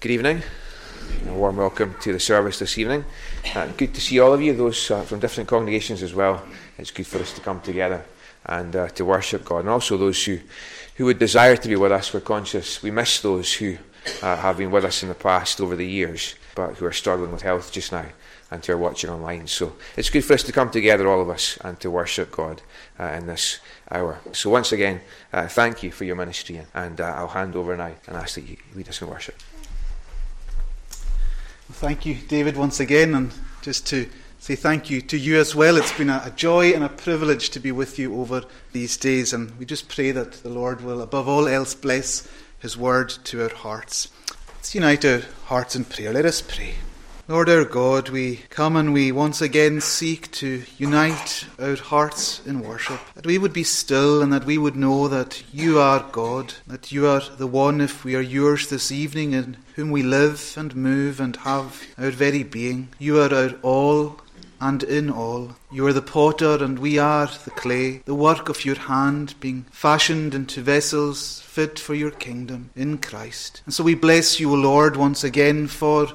Good evening. A warm welcome to the service this evening. Uh, good to see all of you, those uh, from different congregations as well. It's good for us to come together and uh, to worship God, and also those who, who would desire to be with us. We're conscious we miss those who uh, have been with us in the past over the years, but who are struggling with health just now and who are watching online. So it's good for us to come together, all of us, and to worship God uh, in this hour. So once again, uh, thank you for your ministry, and I'll hand over now and ask that you lead us in worship. Thank you, David, once again, and just to say thank you to you as well. It's been a, joy and a privilege to be with you over these days, and we just pray that the Lord will, above all else, bless His word to our hearts. Let's unite our hearts in prayer. Let us pray. Lord our God, we come and we once again seek to unite our hearts in worship. That we would be still and that we would know that you are God, that you are the one, if we are yours this evening, in whom we live and move and have our very being. You are our all and in all. You are the potter and we are the clay, the work of your hand being fashioned into vessels fit for your kingdom in Christ. And so we bless you, O Lord, once again for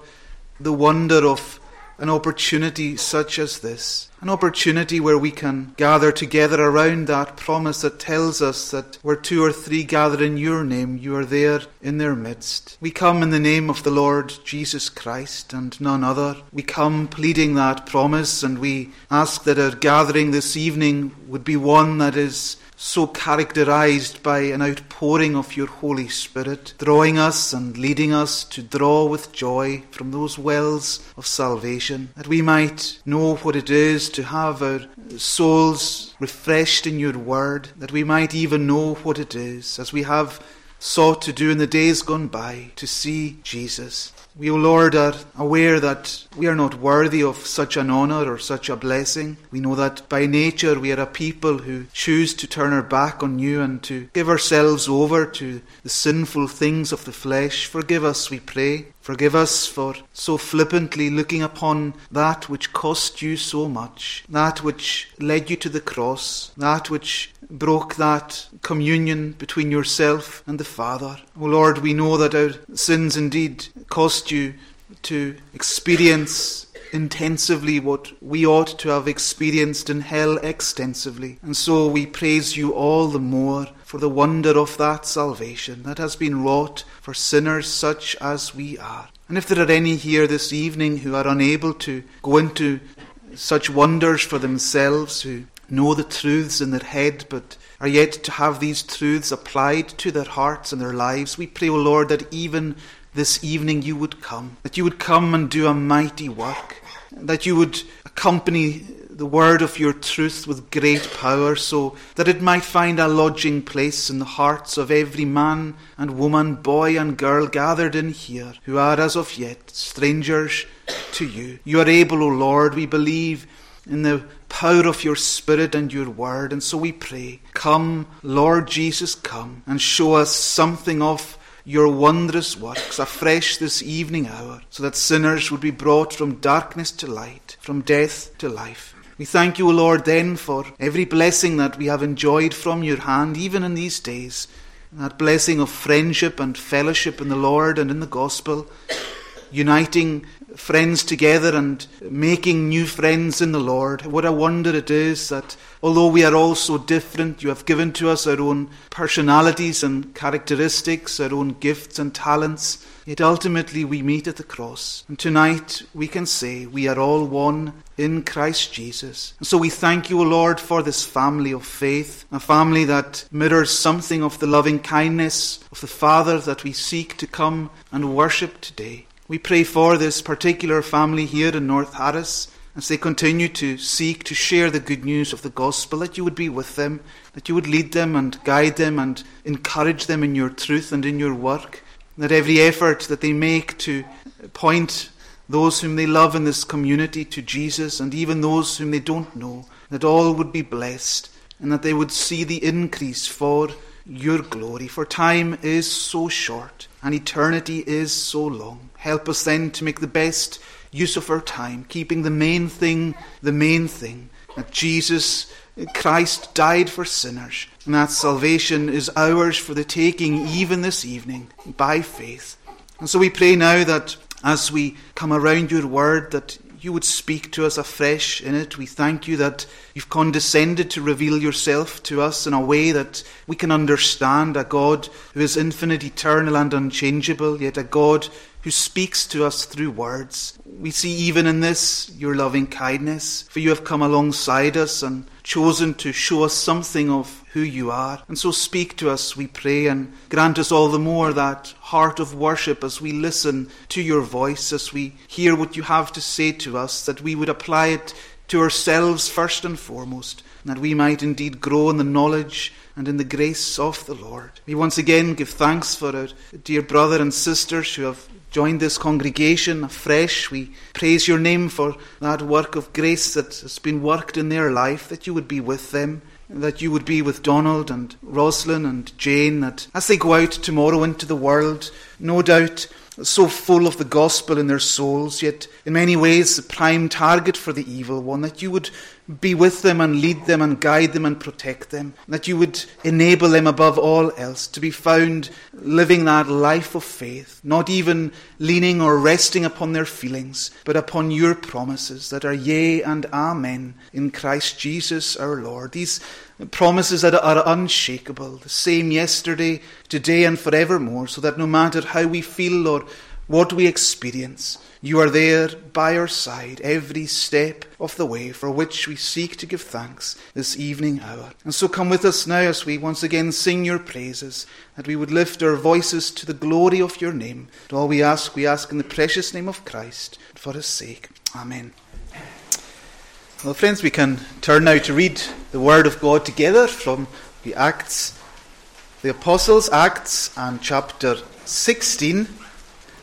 the wonder of an opportunity such as this. An opportunity where we can gather together around that promise that tells us that where two or three gather in your name, you are there in their midst. We come in the name of the Lord Jesus Christ and none other. We come pleading that promise and we ask that our gathering this evening would be one that is so characterized by an outpouring of your Holy Spirit, drawing us and leading us to draw with joy from those wells of salvation, that we might know what it is to have our souls refreshed in your word, that we might even know what it is, as we have sought to do in the days gone by, to see Jesus. We, O Lord, are aware that we are not worthy of such an honour or such a blessing. We know that by nature we are a people who choose to turn our back on you and to give ourselves over to the sinful things of the flesh. Forgive us, we pray. Forgive us for so flippantly looking upon that which cost you so much, that which led you to the cross, that which broke that communion between yourself and the Father. O oh Lord, we know that our sins indeed cost you to experience intensively what we ought to have experienced in hell extensively. And so we praise you all the more for the wonder of that salvation that has been wrought for sinners such as we are. And if there are any here this evening who are unable to go into such wonders for themselves, who know the truths in their head but are yet to have these truths applied to their hearts and their lives, we pray, O Lord, that even this evening you would come, that you would come and do a mighty work, that you would accompany the word of your truth with great power, so that it might find a lodging place in the hearts of every man and woman, boy and girl gathered in here, who are as of yet strangers to you. You are able, O Lord, we believe in the power of your Spirit and your word, and so we pray, come, Lord Jesus, come, and show us something of your wondrous works afresh this evening hour, so that sinners would be brought from darkness to light, from death to life. We thank you, Lord, then for every blessing that we have enjoyed from your hand, even in these days. That blessing of friendship and fellowship in the Lord and in the gospel, uniting friends together and making new friends in the Lord. What a wonder it is that although we are all so different, you have given to us our own personalities and characteristics, our own gifts and talents. Yet ultimately we meet at the cross. And tonight we can say we are all one in Christ Jesus. And so we thank you, O Lord, for this family of faith, a family that mirrors something of the loving kindness of the Father that we seek to come and worship today. We pray for this particular family here in North Harris as they continue to seek to share the good news of the gospel, that you would be with them, that you would lead them and guide them and encourage them in your truth and in your work, that every effort that they make to point those whom they love in this community to Jesus and even those whom they don't know, that all would be blessed and that they would see the increase for your glory. For time is so short and eternity is so long. Help us then to make the best use of our time, keeping the main thing the main thing that Jesus Christ died for sinners, and that salvation is ours for the taking even this evening by faith. And so we pray now that as we come around your word, that you would speak to us afresh in it. We thank you that you've condescended to reveal yourself to us in a way that we can understand a God who is infinite, eternal, and unchangeable, yet a God who speaks to us through words. We see even in this your loving kindness, for you have come alongside us and chosen to show us something of who you are. And so speak to us, we pray, and grant us all the more that heart of worship as we listen to your voice, as we hear what you have to say to us, that we would apply it to ourselves first and foremost, and that we might indeed grow in the knowledge and in the grace of the Lord. We once again give thanks for our dear brother and sisters who have joined this congregation afresh. We praise your name for that work of grace that has been worked in their life, that you would be with them, that you would be with Donald and Roslyn and Jane, that as they go out tomorrow into the world, no doubt so full of the gospel in their souls, yet in many ways the prime target for the evil one, that you would be with them and lead them and guide them and protect them, that you would enable them above all else to be found living that life of faith, not even leaning or resting upon their feelings, but upon your promises that are yea and amen in Christ Jesus our Lord. These promises that are unshakable, the same yesterday, today, and forevermore, so that no matter how we feel or what we experience, you are there by our side every step of the way for which we seek to give thanks this evening hour. And so come with us now as we once again sing your praises, that we would lift our voices to the glory of your name. And all we ask, we ask in the precious name of Christ, for his sake. Amen. Well, friends, we can turn now to read the Word of God together from the Acts, the Apostles' Acts, and chapter 16.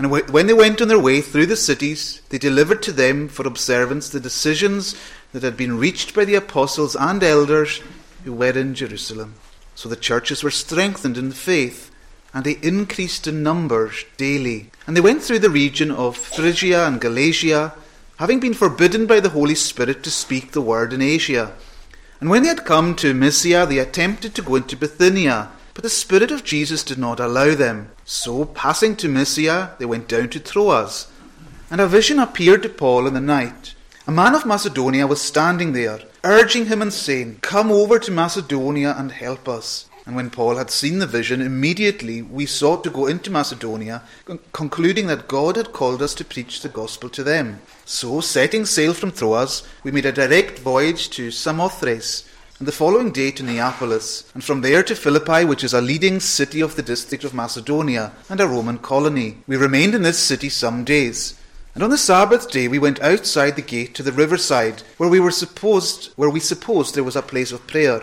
And when they went on their way through the cities, they delivered to them for observance the decisions that had been reached by the apostles and elders who were in Jerusalem. So the churches were strengthened in the faith, and they increased in numbers daily. And they went through the region of Phrygia and Galatia, having been forbidden by the Holy Spirit to speak the word in Asia. And when they had come to Mysia, they attempted to go into Bithynia, but the Spirit of Jesus did not allow them. So, passing to Mysia, they went down to Troas. And a vision appeared to Paul in the night. A man of Macedonia was standing there, urging him and saying, Come over to Macedonia and help us. And when Paul had seen the vision, immediately we sought to go into Macedonia, concluding that God had called us to preach the gospel to them. So, setting sail from Troas, we made a direct voyage to Samothrace, and the following day to Neapolis, and from there to Philippi, which is a leading city of the district of Macedonia, and a Roman colony. We remained in this city some days. And on the Sabbath day we went outside the gate to the riverside, where we were supposed where we supposed there was a place of prayer.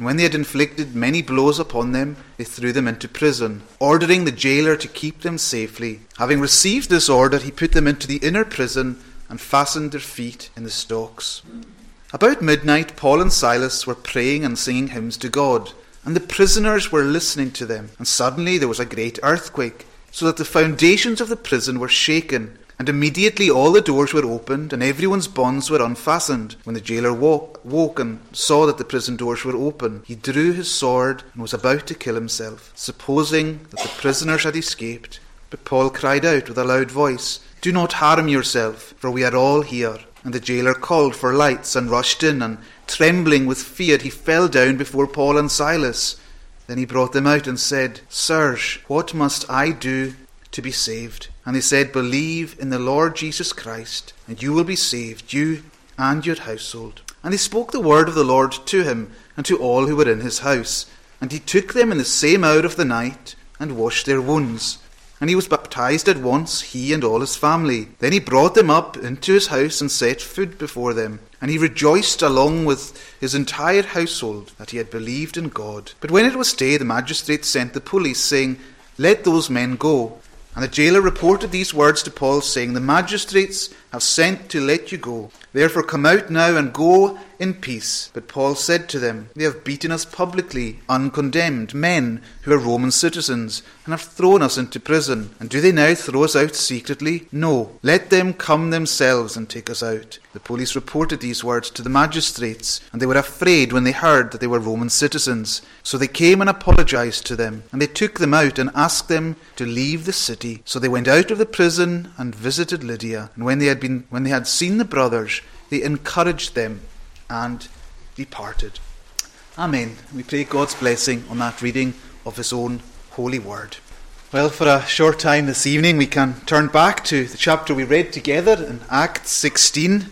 And when they had inflicted many blows upon them, they threw them into prison, ordering the jailer to keep them safely. Having received this order, he put them into the inner prison and fastened their feet in the stocks. About midnight, Paul and Silas were praying and singing hymns to God, and the prisoners were listening to them. And suddenly there was a great earthquake, so that the foundations of the prison were shaken. And immediately all the doors were opened, and everyone's bonds were unfastened. When the jailer woke, woke, and saw that the prison doors were open, he drew his sword and was about to kill himself, supposing that the prisoners had escaped. But Paul cried out with a loud voice, Do not harm yourself, for we are all here. And the jailer called for lights and rushed in, and trembling with fear, he fell down before Paul and Silas. Then he brought them out and said, Sirs, what must I do to be saved? And they said, Believe in the Lord Jesus Christ, and you will be saved, you and your household. And they spoke the word of the Lord to him and to all who were in his house. And he took them in the same hour of the night and washed their wounds. And he was baptized at once, he and all his family. Then he brought them up into his house and set food before them. And he rejoiced along with his entire household that he had believed in God. But when it was day, the magistrates sent the police, saying, Let those men go. And the jailer reported these words to Paul, saying, The magistrates have sent to let you go. Therefore come out now and go in peace. But Paul said to them, They have beaten us publicly, uncondemned, men who are Roman citizens, and have thrown us into prison. And do they now throw us out secretly? No. Let them come themselves and take us out. The police reported these words to the magistrates, and they were afraid when they heard that they were Roman citizens. So they came and apologized to them, and they took them out and asked them to leave the city. So they went out of the prison and visited Lydia. And when they had been when they had seen the brothers, they encouraged them and departed. Amen. We pray God's blessing on that reading of His own holy word. Well, for a short time this evening, we can turn back to the chapter we read together in Acts 16.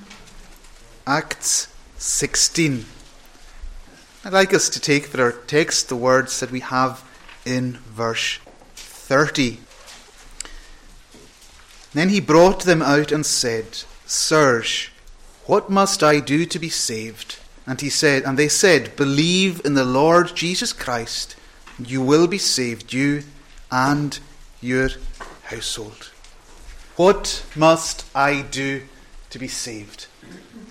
Acts 16. I'd like us to take for our text the words that we have in verse 30. Then he brought them out and said, Sirs, what must I do to be saved? And he said, and they said, Believe in the Lord Jesus Christ, and you will be saved, you and your household. What must I do to be saved?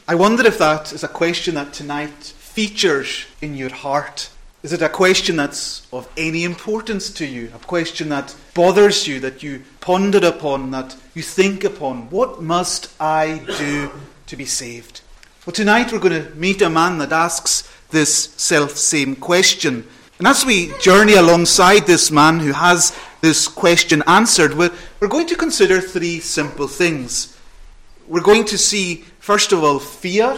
I wonder if that is a question that tonight features in your heart. Is it a question that's of any importance to you? A question that bothers you, that you ponder upon, that you think upon? What must I do to be saved? Well, tonight we're going to meet a man that asks this self same question. And as we journey alongside this man who has this question answered, we're, we're going to consider three simple things. We're going to see, first of all, fear,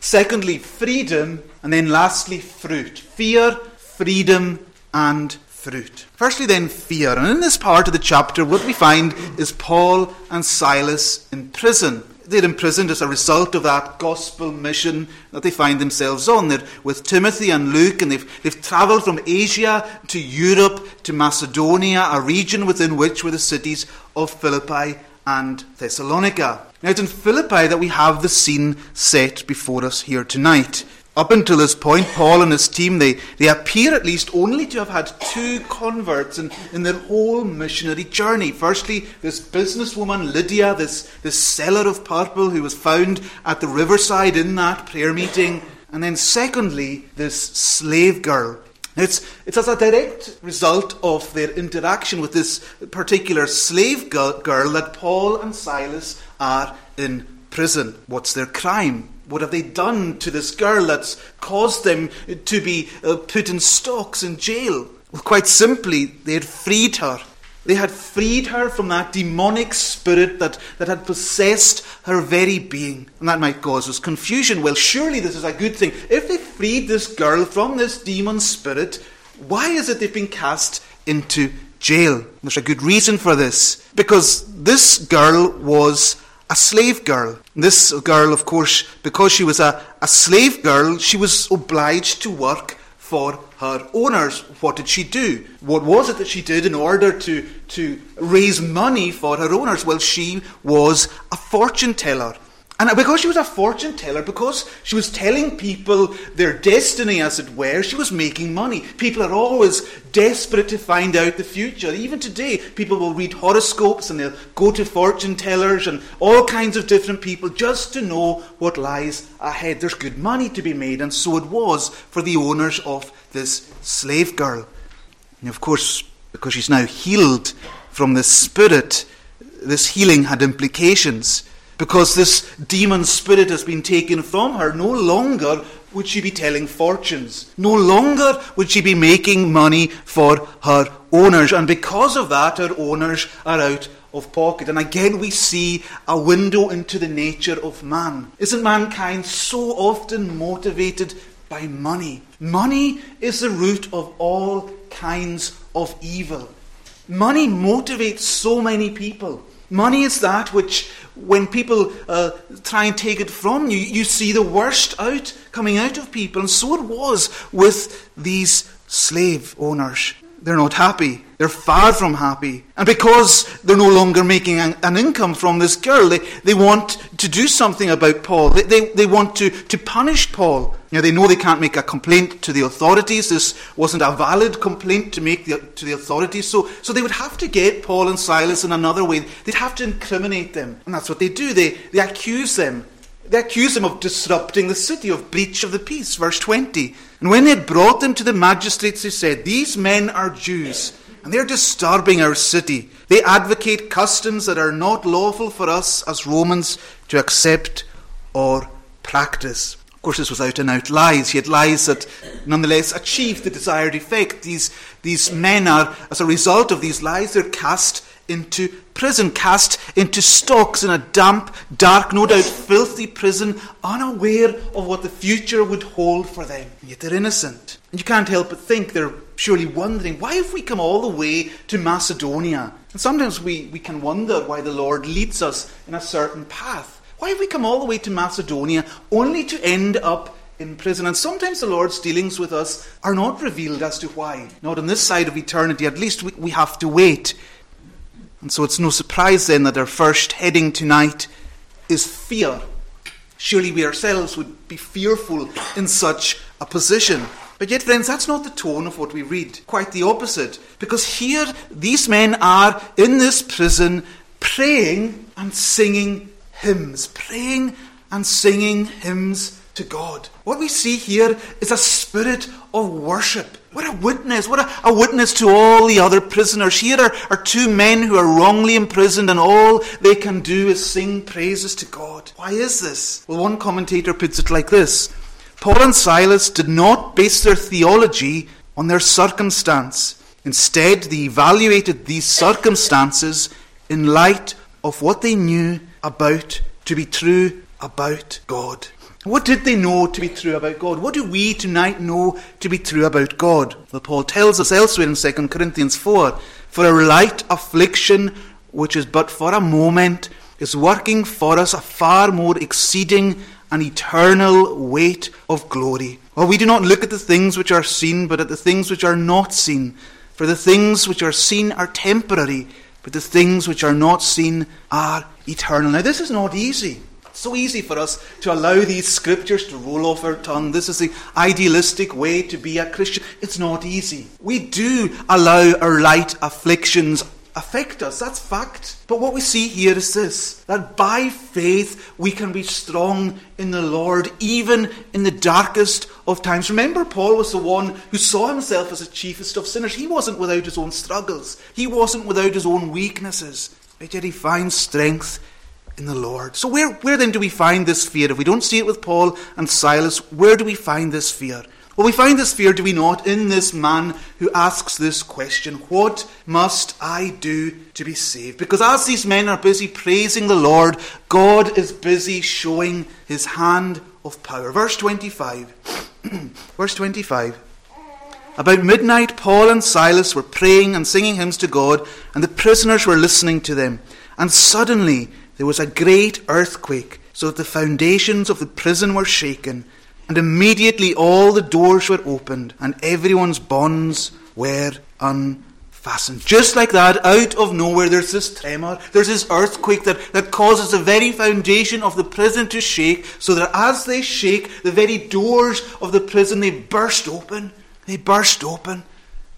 secondly, freedom, and then lastly, fruit. Fear, freedom, and fruit. Firstly, then, fear. And in this part of the chapter, what we find is Paul and Silas in prison. They're imprisoned as a result of that gospel mission that they find themselves on. They're with Timothy and Luke, and they've, they've travelled from Asia to Europe to Macedonia, a region within which were the cities of Philippi and Thessalonica. Now, it's in Philippi that we have the scene set before us here tonight. Up until this point, Paul and his team, they, they appear at least only to have had two converts in, in their whole missionary journey. Firstly, this businesswoman Lydia, this, this seller of purple who was found at the riverside in that prayer meeting. And then secondly, this slave girl. It's, it's as a direct result of their interaction with this particular slave girl that Paul and Silas are in prison. What's their crime? What have they done to this girl that's caused them to be uh, put in stocks in jail? Well, quite simply, they had freed her. They had freed her from that demonic spirit that, that had possessed her very being. And that might cause us confusion. Well, surely this is a good thing. If they freed this girl from this demon spirit, why is it they've been cast into jail? There's a good reason for this. Because this girl was a slave girl. This girl, of course, because she was a, a slave girl, she was obliged to work for her owners. What did she do? What was it that she did in order to, to raise money for her owners? Well, she was a fortune teller. And because she was a fortune teller, because she was telling people their destiny, as it were, she was making money. People are always desperate to find out the future. Even today, people will read horoscopes and they'll go to fortune tellers and all kinds of different people just to know what lies ahead. There's good money to be made, and so it was for the owners of this slave girl. And of course, because she's now healed from this spirit, this healing had implications because this demon spirit has been taken from her. No longer would she be telling fortunes. No longer would she be making money for her owners. And because of that, her owners are out of pocket. And again, we see a window into the nature of man. Isn't mankind so often motivated by money? Money is the root of all kinds of evil. Money motivates so many people. Money is that which, when people uh, try and take it from you, you see the worst out coming out of people. And so it was with these slave owners. They're not happy. They're far from happy. And because they're no longer making an, an, income from this girl, they, they want to do something about Paul. They, they, they want to, to punish Paul. Now, they know they can't make a complaint to the authorities. This wasn't a valid complaint to make the, to the authorities. So, so they would have to get Paul and Silas in another way. They'd have to incriminate them. And that's what they do. They, they accuse them they accuse them of disrupting the city, of breach of the peace. Verse 20. And when they had brought them to the magistrates, they said, These men are Jews, and they are disturbing our city. They advocate customs that are not lawful for us as Romans to accept or practice. Of course, this was out and out lies, yet lies that nonetheless achieved the desired effect. These, these men are, as a result of these lies, they're cast into prison, cast into stocks in a damp, dark, no doubt filthy prison, unaware of what the future would hold for them. Yet they're innocent. And you can't help but think they're surely wondering, why have we come all the way to Macedonia? And sometimes we, we can wonder why the Lord leads us in a certain path. Why have we come all the way to Macedonia only to end up in prison. And sometimes the Lord's dealings with us are not revealed as to why. Not on this side of eternity, at least we, we have to wait. And so it's no surprise then that our first heading tonight is fear. Surely we ourselves would be fearful in such a position. But yet, friends, that's not the tone of what we read. Quite the opposite. Because here, these men are in this prison praying and singing hymns. Praying and singing hymns to God. What we see here is a spirit of worship. What a witness. What a, a, witness to all the other prisoners. Here are, are two men who are wrongly imprisoned, and all they can do is sing praises to God. Why is this? Well, one commentator puts it like this Paul and Silas did not base their theology on their circumstance. Instead, they evaluated these circumstances in light of what they knew about to be true about God. What did they know to be true about God? What do we tonight know to be true about God? Well, Paul tells us elsewhere in 2 Corinthians 4 For a light affliction, which is but for a moment, is working for us a far more exceeding and eternal weight of glory. Well, we do not look at the things which are seen, but at the things which are not seen. For the things which are seen are temporary, but the things which are not seen are eternal. Now, this is not easy so easy for us to allow these scriptures to roll off our tongue. This is the idealistic way to be a Christian. It's not easy. We do allow our light afflictions affect us. That's fact. But what we see here is this that by faith we can be strong in the Lord, even in the darkest of times. Remember, Paul was the one who saw himself as the chiefest of sinners. He wasn't without his own struggles, he wasn't without his own weaknesses. But yet he finds strength in the Lord. So, where, where then do we find this fear? If we don't see it with Paul and Silas, where do we find this fear? Well, we find this fear, do we not, in this man who asks this question What must I do to be saved? Because as these men are busy praising the Lord, God is busy showing his hand of power. Verse 25. Verse 25. About midnight, Paul and Silas were praying and singing hymns to God, and the prisoners were listening to them. And suddenly there was a great earthquake, so that the foundations of the prison were shaken, and immediately all the doors were opened, and everyone's bonds were unfastened. Just like that, out of nowhere, there's this tremor, there's this earthquake that, that causes the very foundation of the prison to shake, so that as they shake, the very doors of the prison, they burst open. They burst open.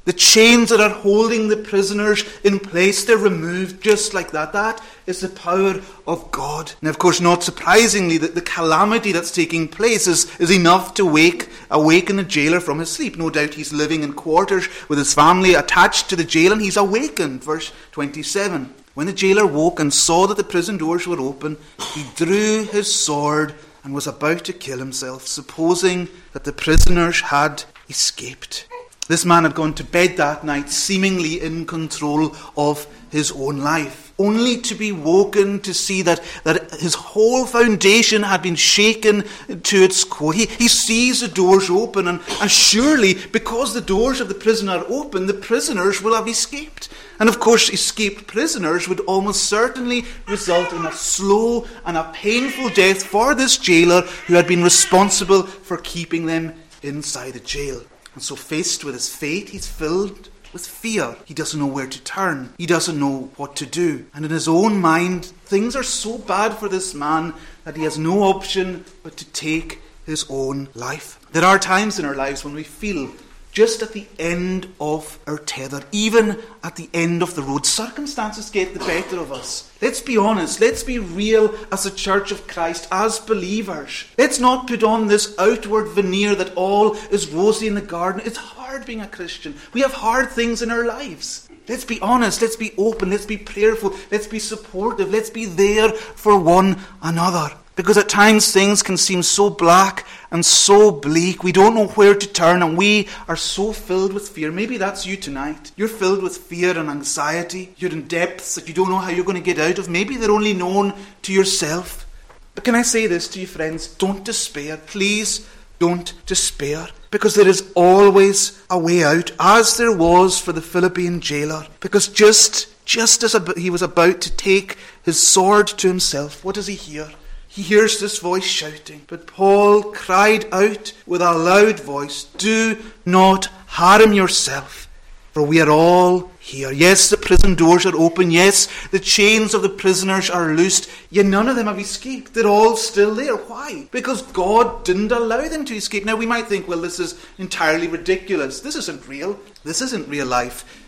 The chains that are holding the prisoners in place, they're removed just like that. That is the power of God. And of course, not surprisingly, that the calamity that's taking place is, is enough to wake, awaken the jailer from his sleep. No doubt he's living in quarters with his family attached to the jail, and he's awakened. Verse 27. When the jailer woke and saw that the prison doors were open, he drew his sword and was about to kill himself, supposing that the prisoners had escaped. This man had gone to bed that night seemingly in control of his own life, only to be woken to see that, that his whole foundation had been shaken to its core. He, he sees the doors open, and, and surely, because the doors of the prison are open, the prisoners will have escaped. And of course, escaped prisoners would almost certainly result in a slow and a painful death for this jailer who had been responsible for keeping them inside the jail. And so, faced with his fate, he's filled with fear. He doesn't know where to turn. He doesn't know what to do. And in his own mind, things are so bad for this man that he has no option but to take his own life. There are times in our lives when we feel just at the end of our tether, even at the end of the road. Circumstances get the better of us. Let's be honest, let's be real as a church of Christ, as believers. Let's not put on this outward veneer that all is rosy in the garden. It's hard being a Christian. We have hard things in our lives. Let's be honest, let's be open, let's be prayerful, let's be supportive, let's be there for one another. Because at times things can seem so black and so bleak. We don't know where to turn and we are so filled with fear. Maybe that's you tonight. You're filled with fear and anxiety. You're in depths that you don't know how you're going to get out of. Maybe they're only known to yourself. But can I say this to you, friends? Don't despair. Please don't despair. Because there is always a way out, as there was for the Philippian jailer. Because just, just as he was about to take his sword to himself, what does he hear? He hears this voice shouting, but Paul cried out with a loud voice, Do not harm yourself, for we are all here. Yes, the prison doors are open. Yes, the chains of the prisoners are loosed. Yet none of them have escaped. They're all still there. Why? Because God didn't allow them to escape. Now, we might think, well, this is entirely ridiculous. This isn't real. This isn't real life.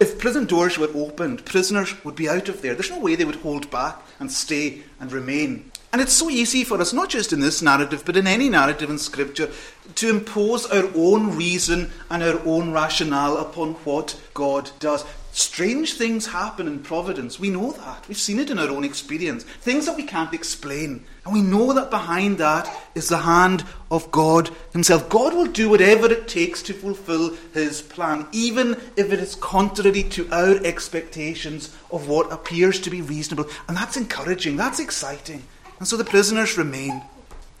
If prison doors were opened, prisoners would be out of there. There's no way they would hold back and stay and remain. And it's so easy for us, not just in this narrative, but in any narrative in Scripture, to impose our own reason and our own rationale upon what God does. Strange things happen in providence. We know that. We've seen it in our own experience. Things that we can't explain. And we know that behind that is the hand of God Himself. God will do whatever it takes to fulfill His plan, even if it is contrary to our expectations of what appears to be reasonable. And that's encouraging. That's exciting. And so the prisoners remain.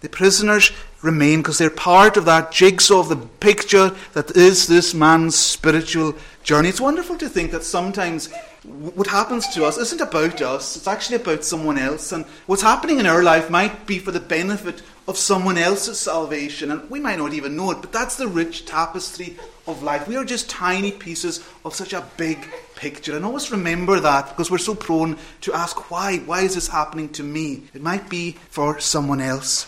The prisoners remain because they're part of that jigsaw of the picture that is this man's spiritual journey. It's wonderful to think that sometimes what happens to us isn't about us, it's actually about someone else. And what's happening in our life might be for the benefit of someone else's salvation. And we might not even know it, but that's the rich tapestry of life. We are just tiny pieces of such a big picture. And always remember that because we're so prone to ask, why? Why is this happening to me? It might be for someone else.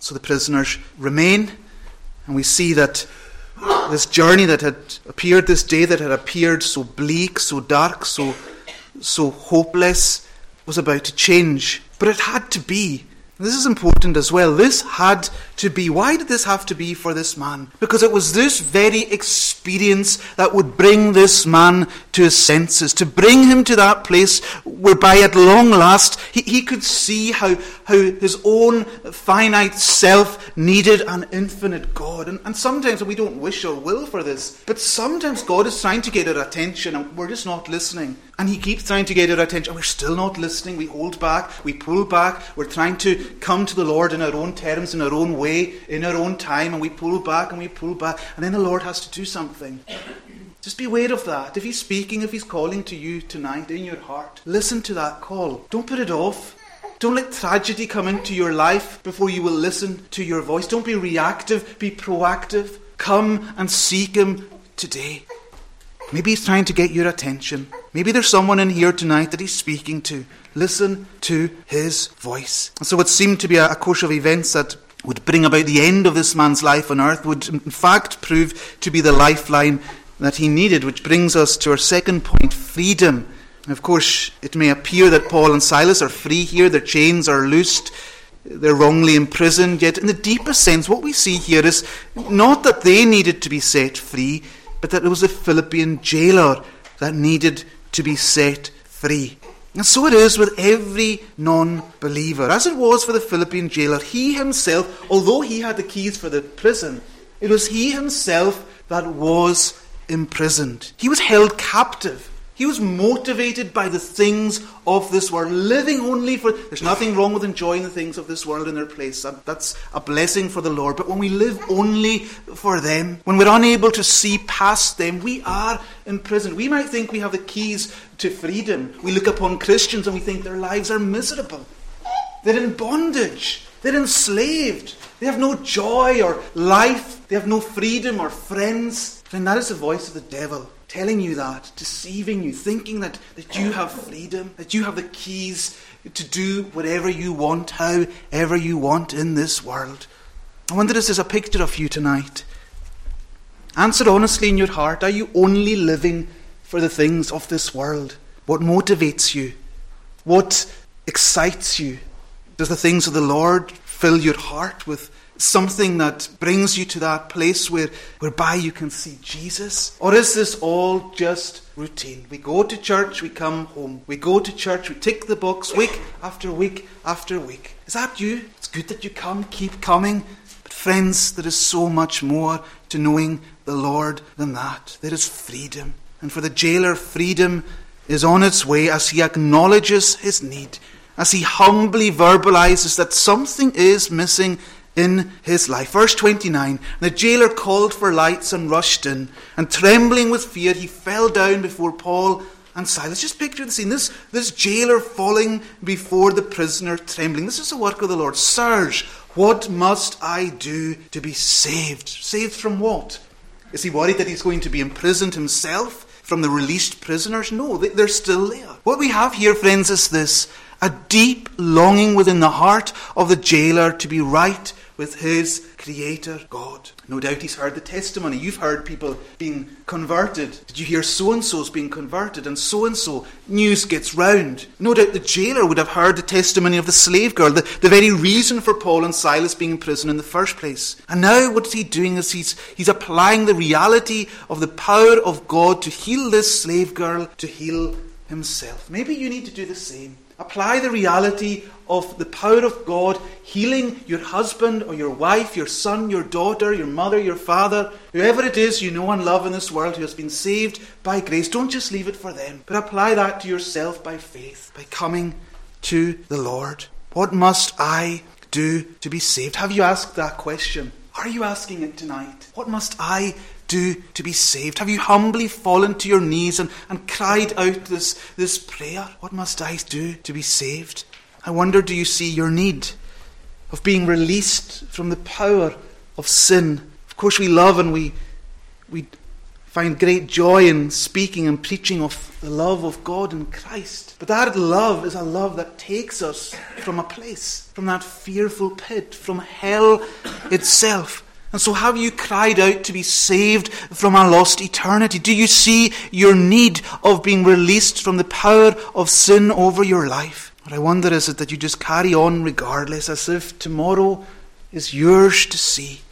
So the prisoners remain, and we see that this journey that had appeared, this day that had appeared so bleak, so dark, so, so hopeless, was about to change. But it had to be. This is important as well. This had to be. Why did this have to be for this man? Because it was this very experience that would bring this man to his senses, to bring him to that place whereby at long last he, he could see how, how his own finite self needed an infinite God. And, and sometimes we don't wish or will for this, but sometimes God is trying to get our attention and we're just not listening. And he keeps trying to get our attention. We're still not listening. We hold back. We pull back. We're trying to come to the Lord in our own terms, in our own way, in our own time. And we pull back and we pull back. And then the Lord has to do something. Just be aware of that. If He's speaking, if He's calling to you tonight in your heart, listen to that call. Don't put it off. Don't let tragedy come into your life before you will listen to your voice. Don't be reactive, be proactive. Come and seek Him today. Maybe he's trying to get your attention. Maybe there's someone in here tonight that he's speaking to. Listen to his voice. And so, what seemed to be a course of events that would bring about the end of this man's life on earth would, in fact, prove to be the lifeline that he needed, which brings us to our second point freedom. Of course, it may appear that Paul and Silas are free here, their chains are loosed, they're wrongly imprisoned, yet, in the deepest sense, what we see here is not that they needed to be set free, but that it was the Philippian jailer that needed to be set free. And so it is with every non believer. As it was for the Philippian jailer, he himself, although he had the keys for the prison, it was he himself that was imprisoned. He was held captive. He was motivated by the things of this world, living only for. There's nothing wrong with enjoying the things of this world in their place. That's a blessing for the Lord. But when we live only for them, when we're unable to see past them, we are imprisoned. We might think we have the keys to freedom. We look upon Christians and we think their lives are miserable. They're in bondage. They're enslaved. They have no joy or life. They have no freedom or friends. And that is the voice of the devil telling you that, deceiving you, thinking that, that you have freedom, that you have the keys to do whatever you want, however you want in this world. I wonder if this is a picture of you tonight. Answer honestly in your heart are you only living for the things of this world? What motivates you? What excites you? Does the things of the Lord fill your heart with something that brings you to that place where, whereby you can see Jesus? Or is this all just routine? We go to church, we come home. We go to church, we tick the box week after week after week. Is that you? It's good that you come, keep coming. But friends, there is so much more to knowing the Lord than that. There is freedom. And for the jailer, freedom is on its way as he acknowledges his need, as he humbly verbalizes that something is missing in his life. Verse 29 The jailer called for lights and rushed in, and trembling with fear, he fell down before Paul and Silas. Just picture the scene. This, this jailer falling before the prisoner, trembling. This is the work of the Lord. Sirs, what must I do to be saved? Saved from what? Is he worried that he's going to be imprisoned himself from the released prisoners? No, they're still there. What we have here, friends, is this a deep longing within the heart of the jailer to be right with his creator God. No doubt he's heard the testimony. You've heard people being converted. Did you hear so and so's being converted? And so and so. News gets round. No doubt the jailer would have heard the testimony of the slave girl, the, the very reason for Paul and Silas being in prison in the first place. And now what's he doing is he's, he's applying the reality of the power of God to heal this slave girl, to heal himself. Maybe you need to do the same. Apply the reality of the power of God healing your husband or your wife, your son, your daughter, your mother, your father, whoever it is you know and love in this world who has been saved by grace. Don't just leave it for them, but apply that to yourself by faith, by coming to the Lord. What must I do to be saved? Have you asked that question? Are you asking it tonight? What must I do to be saved? Have you humbly fallen to your knees and, and cried out this, this prayer? What must I do to be saved? I wonder, do you see your need of being released from the power of sin? Of course, we love and we, we find great joy in speaking and preaching of the love of God in Christ. But that love is a love that takes us from a place, from that fearful pit, from hell itself. And so, have you cried out to be saved from a lost eternity? Do you see your need of being released from the power of sin over your life? What I wonder is it that you just carry on regardless, as if tomorrow is yours to see.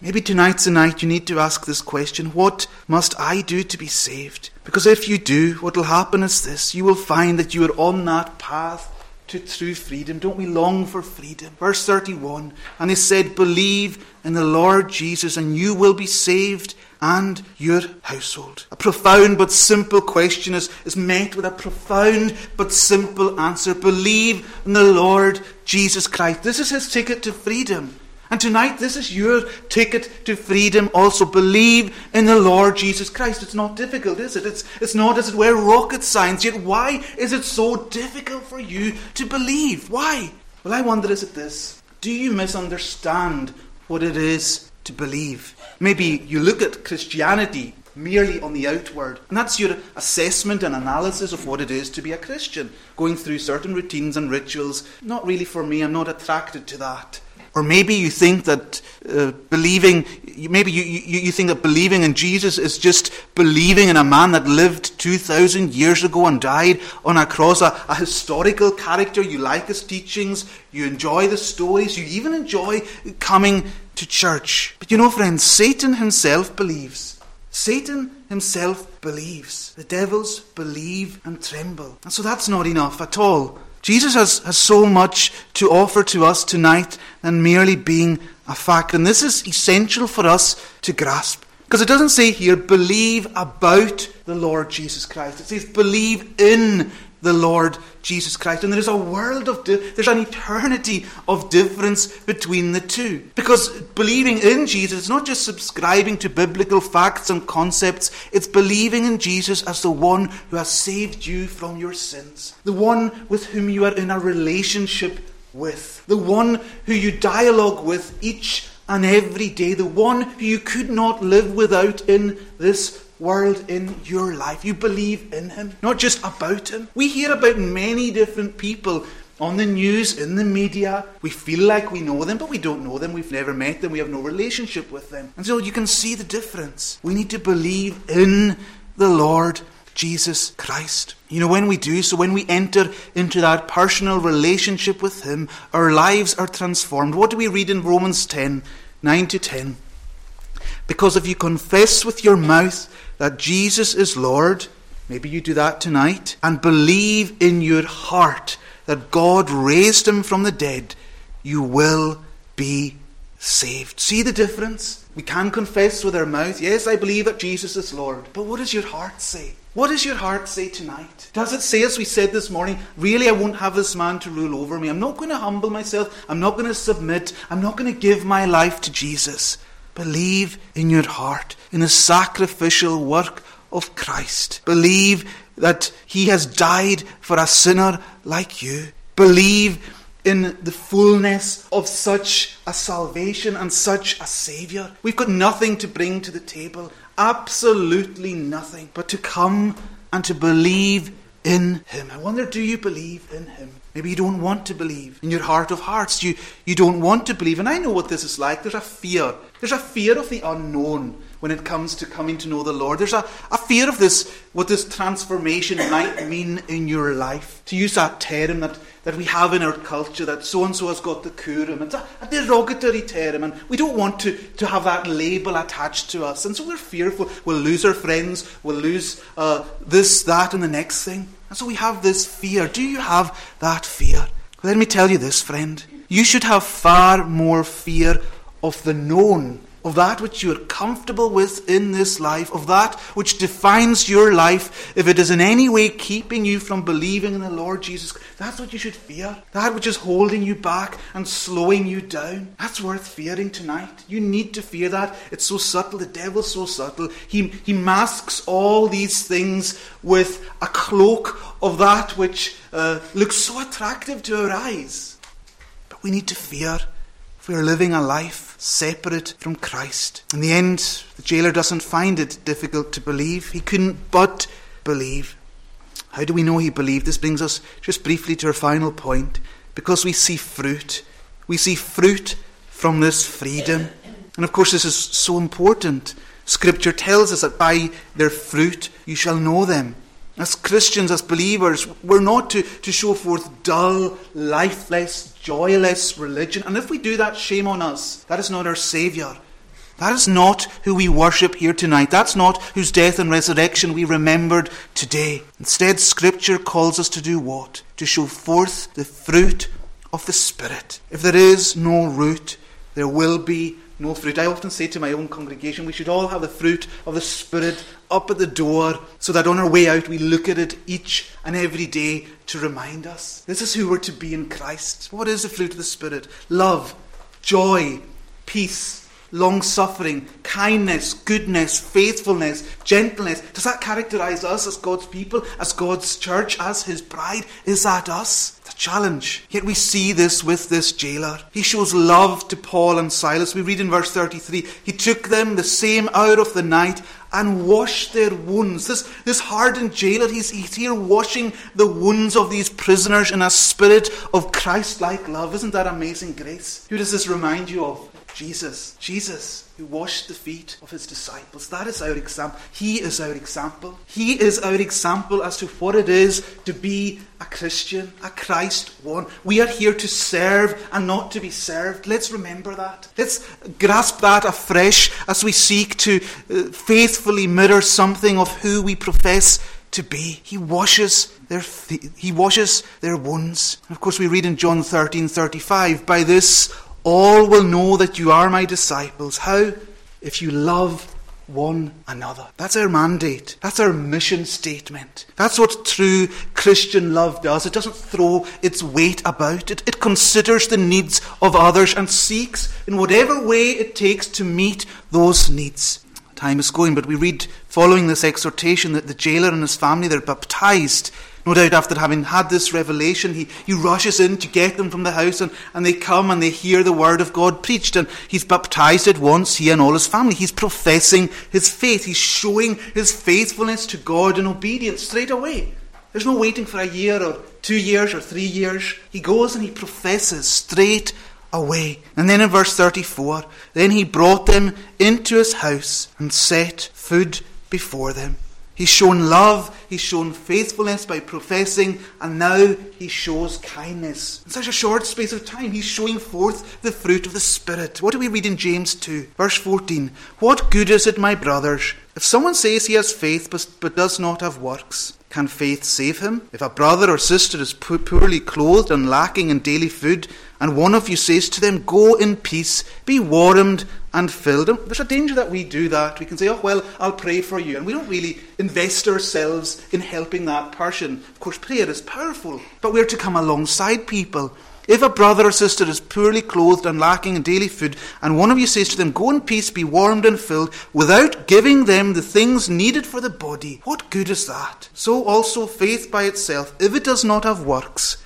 Maybe tonight's the night you need to ask this question What must I do to be saved? Because if you do, what will happen is this you will find that you are on that path to true freedom. Don't we long for freedom? Verse 31 And he said, Believe in the Lord Jesus, and you will be saved and your household. A profound but simple question is, is met with a profound but simple answer. Believe in the Lord Jesus Christ. This is his ticket to freedom. And tonight, this is your ticket to freedom. Also, believe in the Lord Jesus Christ. It's not difficult, is it? It's, it's not, as it were, rocket science. Yet, why is it so difficult for you to believe? Why? Well, I wonder is it this? Do you misunderstand what it is to believe? Maybe you look at Christianity merely on the outward. And that's your assessment and analysis of what it is to be a Christian. Going through certain routines and rituals. Not really for me, I'm not attracted to that. Or maybe you think that uh, believing, maybe you, you, you think that believing in Jesus is just believing in a man that lived 2,000 years ago and died on a cross, a, a historical character. You like his teachings, you enjoy the stories, you even enjoy coming to church. But you know, friends, Satan himself believes. Satan himself believes. The devils believe and tremble. And so that's not enough at all. Jesus has, has so much to offer to us tonight than merely being a fact. And this is essential for us to grasp. Because it doesn't say here, believe about the Lord Jesus Christ. It says, believe in the Lord Jesus Christ. And there's a world of, di- there's an eternity of difference between the two. Because believing in Jesus is not just subscribing to biblical facts and concepts, it's believing in Jesus as the one who has saved you from your sins, the one with whom you are in a relationship with, the one who you dialogue with each and every day, the one who you could not live without in this world in your life. You believe in Him, not just about Him. We hear about many different people on the news, in the media. We feel like we know them, but we don't know them. We've never met them. We have no relationship with them. And so you can see the difference. We need to believe in the Lord Jesus Christ. You know, when we do so, when we enter into that personal relationship with Him, our lives are transformed. What do we read in Romans 10 9 to 10? Because if you confess with your mouth that Jesus is Lord, maybe you do that tonight, and believe in your heart that God raised him from the dead, you will be saved. See the difference? We can confess with our mouth, yes, I believe that Jesus is Lord. But what does your heart say? What does your heart say tonight? Does it say, as we said this morning, really, I won't have this man to rule over me? I'm not going to humble myself. I'm not going to submit. I'm not going to give my life to Jesus. Believe in your heart in the sacrificial work of Christ. Believe that He has died for a sinner like you. Believe in the fullness of such a salvation and such a Saviour. We've got nothing to bring to the table, absolutely nothing, but to come and to believe in Him. I wonder, do you believe in Him? Maybe you don't want to believe. In your heart of hearts, you, you don't want to believe. And I know what this is like. There's a fear. There's a fear of the unknown when it comes to coming to know the Lord. There's a, a fear of this, what this transformation might mean in your life. To use that term that, that we have in our culture, that so and so has got the Cùram. It's a, a derogatory term, and we don't want to, to have that label attached to us. And so we're fearful. We'll lose our friends, we'll lose uh, this, that, and the next thing. And so we have this fear. Do you have that fear? Let me tell you this, friend. You should have far more fear of the known, of that which you are comfortable with in this life, of that which defines your life. If it is in any way keeping you from believing in the Lord Jesus, that's what you should fear. That which is holding you back and slowing you down. That's worth fearing tonight. You need to fear that. It's so subtle. The devil's so subtle. He, he masks all these things with a cloak of that which uh, looks so attractive to our eyes. But we need to fear if we are living a life separate from Christ. In the end, the jailer doesn't find it difficult to believe. He couldn't but believe. How do we know he believed? This brings us just briefly to our final point. Because we see fruit. We see fruit from this freedom. And of course, this is so important. Scripture tells us that by their fruit you shall know them. As Christians, as believers, we're not to, to show forth dull, lifeless, joyless religion. And if we do that, shame on us. That is not our Saviour. That is not who we worship here tonight. That's not whose death and resurrection we remembered today. Instead, Scripture calls us to do what? To show forth the fruit of the Spirit. If there is no root, there will be no fruit. I often say to my own congregation, we should all have the fruit of the Spirit up at the door so that on our way out we look at it each and every day to remind us. This is who we're to be in Christ. What is the fruit of the Spirit? Love, joy, peace, long suffering, kindness, goodness, faithfulness, gentleness. Does that characterize us as God's people, as God's church, as His bride? Is that us? The challenge. Yet we see this with this jailer. He shows love to Paul and Silas. We read in verse 33 He took them the same hour of the night and washed their wounds. This, this hardened jailer, he's, he's here washing the wounds of these prisoners in a spirit of Christ like love. Isn't that amazing grace? Who does this remind you of? Jesus. Jesus, who washed the feet of his disciples. That is our example. He is our example. He is our example as to what it is to be a Christian, a Christ one. We are here to serve and not to be served. Let's remember that. Let's grasp that afresh as we seek to uh, faithfully mirror something of who we profess to be. He washes their he washes their wounds. And of course, we read in John thirteen thirty five. By this all will know that you are my disciples. How? If you love one another. That's our mandate. That's our mission statement. That's what true Christian love does. It doesn't throw its weight about. It, it considers the needs of others and seeks in whatever way it takes to meet those needs. Time is going, but we read following this exhortation that the jailer and his family they're baptized no doubt after having had this revelation, he, he rushes in to get them from the house, and, and they come and they hear the word of God preached. And he's baptized at once, he and all his family. He's professing his faith. He's showing his faithfulness to God and obedience straight away. There's no waiting for a year or two years or three years. He goes and he professes straight away. And then in verse 34, then he brought them into his house and set food before them. He's shown love, he's shown faithfulness by professing, and now he shows kindness. In such a short space of time, he's showing forth the fruit of the Spirit. What do we read in James 2, verse 14? What good is it, my brothers, if someone says he has faith but, but does not have works? Can faith save him? If a brother or sister is poorly clothed and lacking in daily food, and one of you says to them, Go in peace, be warmed and filled. There's a danger that we do that. We can say, Oh, well, I'll pray for you. And we don't really invest ourselves in helping that person. Of course, prayer is powerful, but we're to come alongside people. If a brother or sister is poorly clothed and lacking in daily food, and one of you says to them, Go in peace, be warmed and filled, without giving them the things needed for the body, what good is that? So also faith by itself, if it does not have works,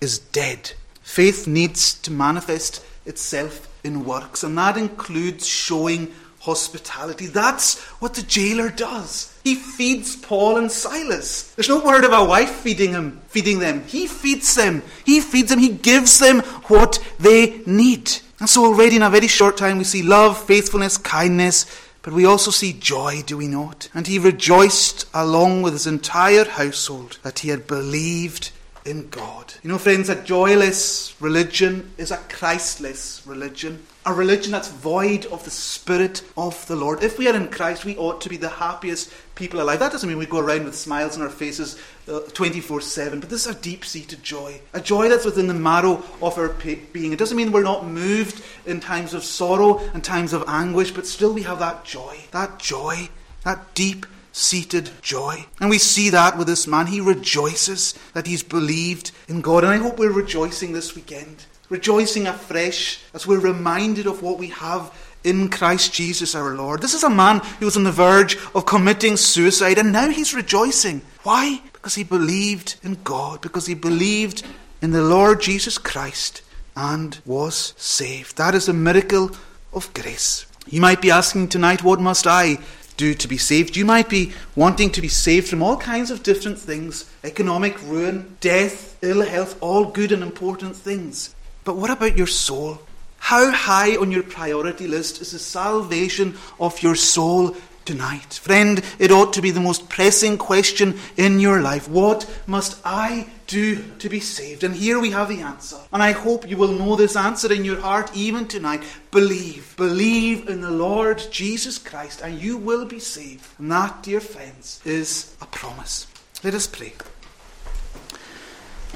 is dead. Faith needs to manifest itself in works, and that includes showing hospitality. That's what the jailer does. He feeds Paul and Silas. There's no word of a wife feeding him, feeding them. He feeds them. He feeds them. He gives them what they need. And so already in a very short time we see love, faithfulness, kindness, but we also see joy, do we not? And he rejoiced along with his entire household that he had believed in God. You know, friends, a joyless religion is a Christless religion. A religion that's void of the Spirit of the Lord. If we are in Christ, we ought to be the happiest people alive. That doesn't mean we go around with smiles on our faces uh, 24 7, but this is a deep seated joy. A joy that's within the marrow of our being. It doesn't mean we're not moved in times of sorrow and times of anguish, but still we have that joy. That joy, that deep seated joy. And we see that with this man. He rejoices that he's believed in God. And I hope we're rejoicing this weekend. Rejoicing afresh as we're reminded of what we have in Christ Jesus our Lord. This is a man who was on the verge of committing suicide, and now he's rejoicing. Why? Because he believed in God, because he believed in the Lord Jesus Christ and was saved. That is a miracle of grace. You might be asking tonight, what must I do to be saved. You might be wanting to be saved from all kinds of different things economic ruin, death, ill health, all good and important things. But what about your soul? How high on your priority list is the salvation of your soul tonight? Friend, it ought to be the most pressing question in your life. What must I do to be saved? And here we have the answer. And I hope you will know this answer in your heart even tonight. Believe. Believe in the Lord Jesus Christ, and you will be saved. And that, dear friends, is a promise. Let us pray.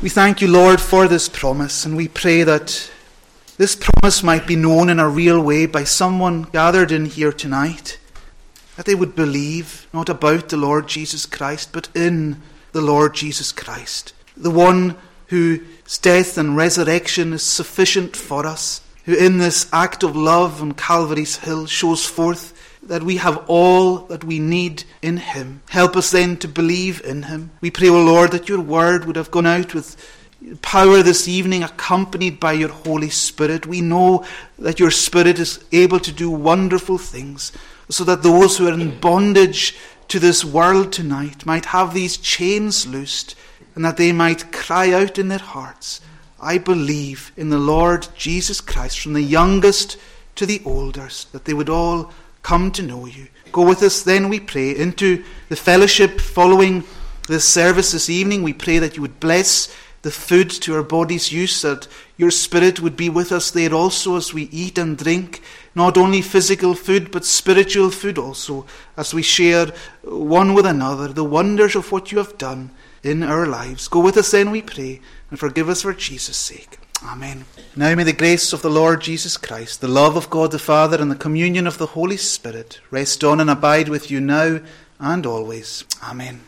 We thank you, Lord, for this promise, and we pray that this promise might be known in a real way by someone gathered in here tonight that they would believe not about the Lord Jesus Christ, but in the Lord Jesus Christ, the one whose death and resurrection is sufficient for us, who in this act of love on Calvary's Hill shows forth that we have all that we need in Him. Help us then to believe in Him. We pray, O Lord, that your word would have gone out with power this evening, accompanied by your Holy Spirit. We know that your Spirit is able to do wonderful things, so that those who are in bondage to this world tonight might have these chains loosed, and that they might cry out in their hearts, I believe in the Lord Jesus Christ, from the youngest to the oldest, that they would all come to know you. Go with us then, we pray, into the fellowship following this service this evening. We pray that you would bless the food to our body's use, that your Spirit would be with us there also as we eat and drink, not only physical food, but spiritual food also, as we share one with another the wonders of what you have done in our lives. Go with us then, we pray, and forgive us for Jesus' sake. Amen. Now may the grace of the Lord Jesus Christ, the love of God the Father, and the communion of the Holy Spirit rest on and abide with you now and always. Amen.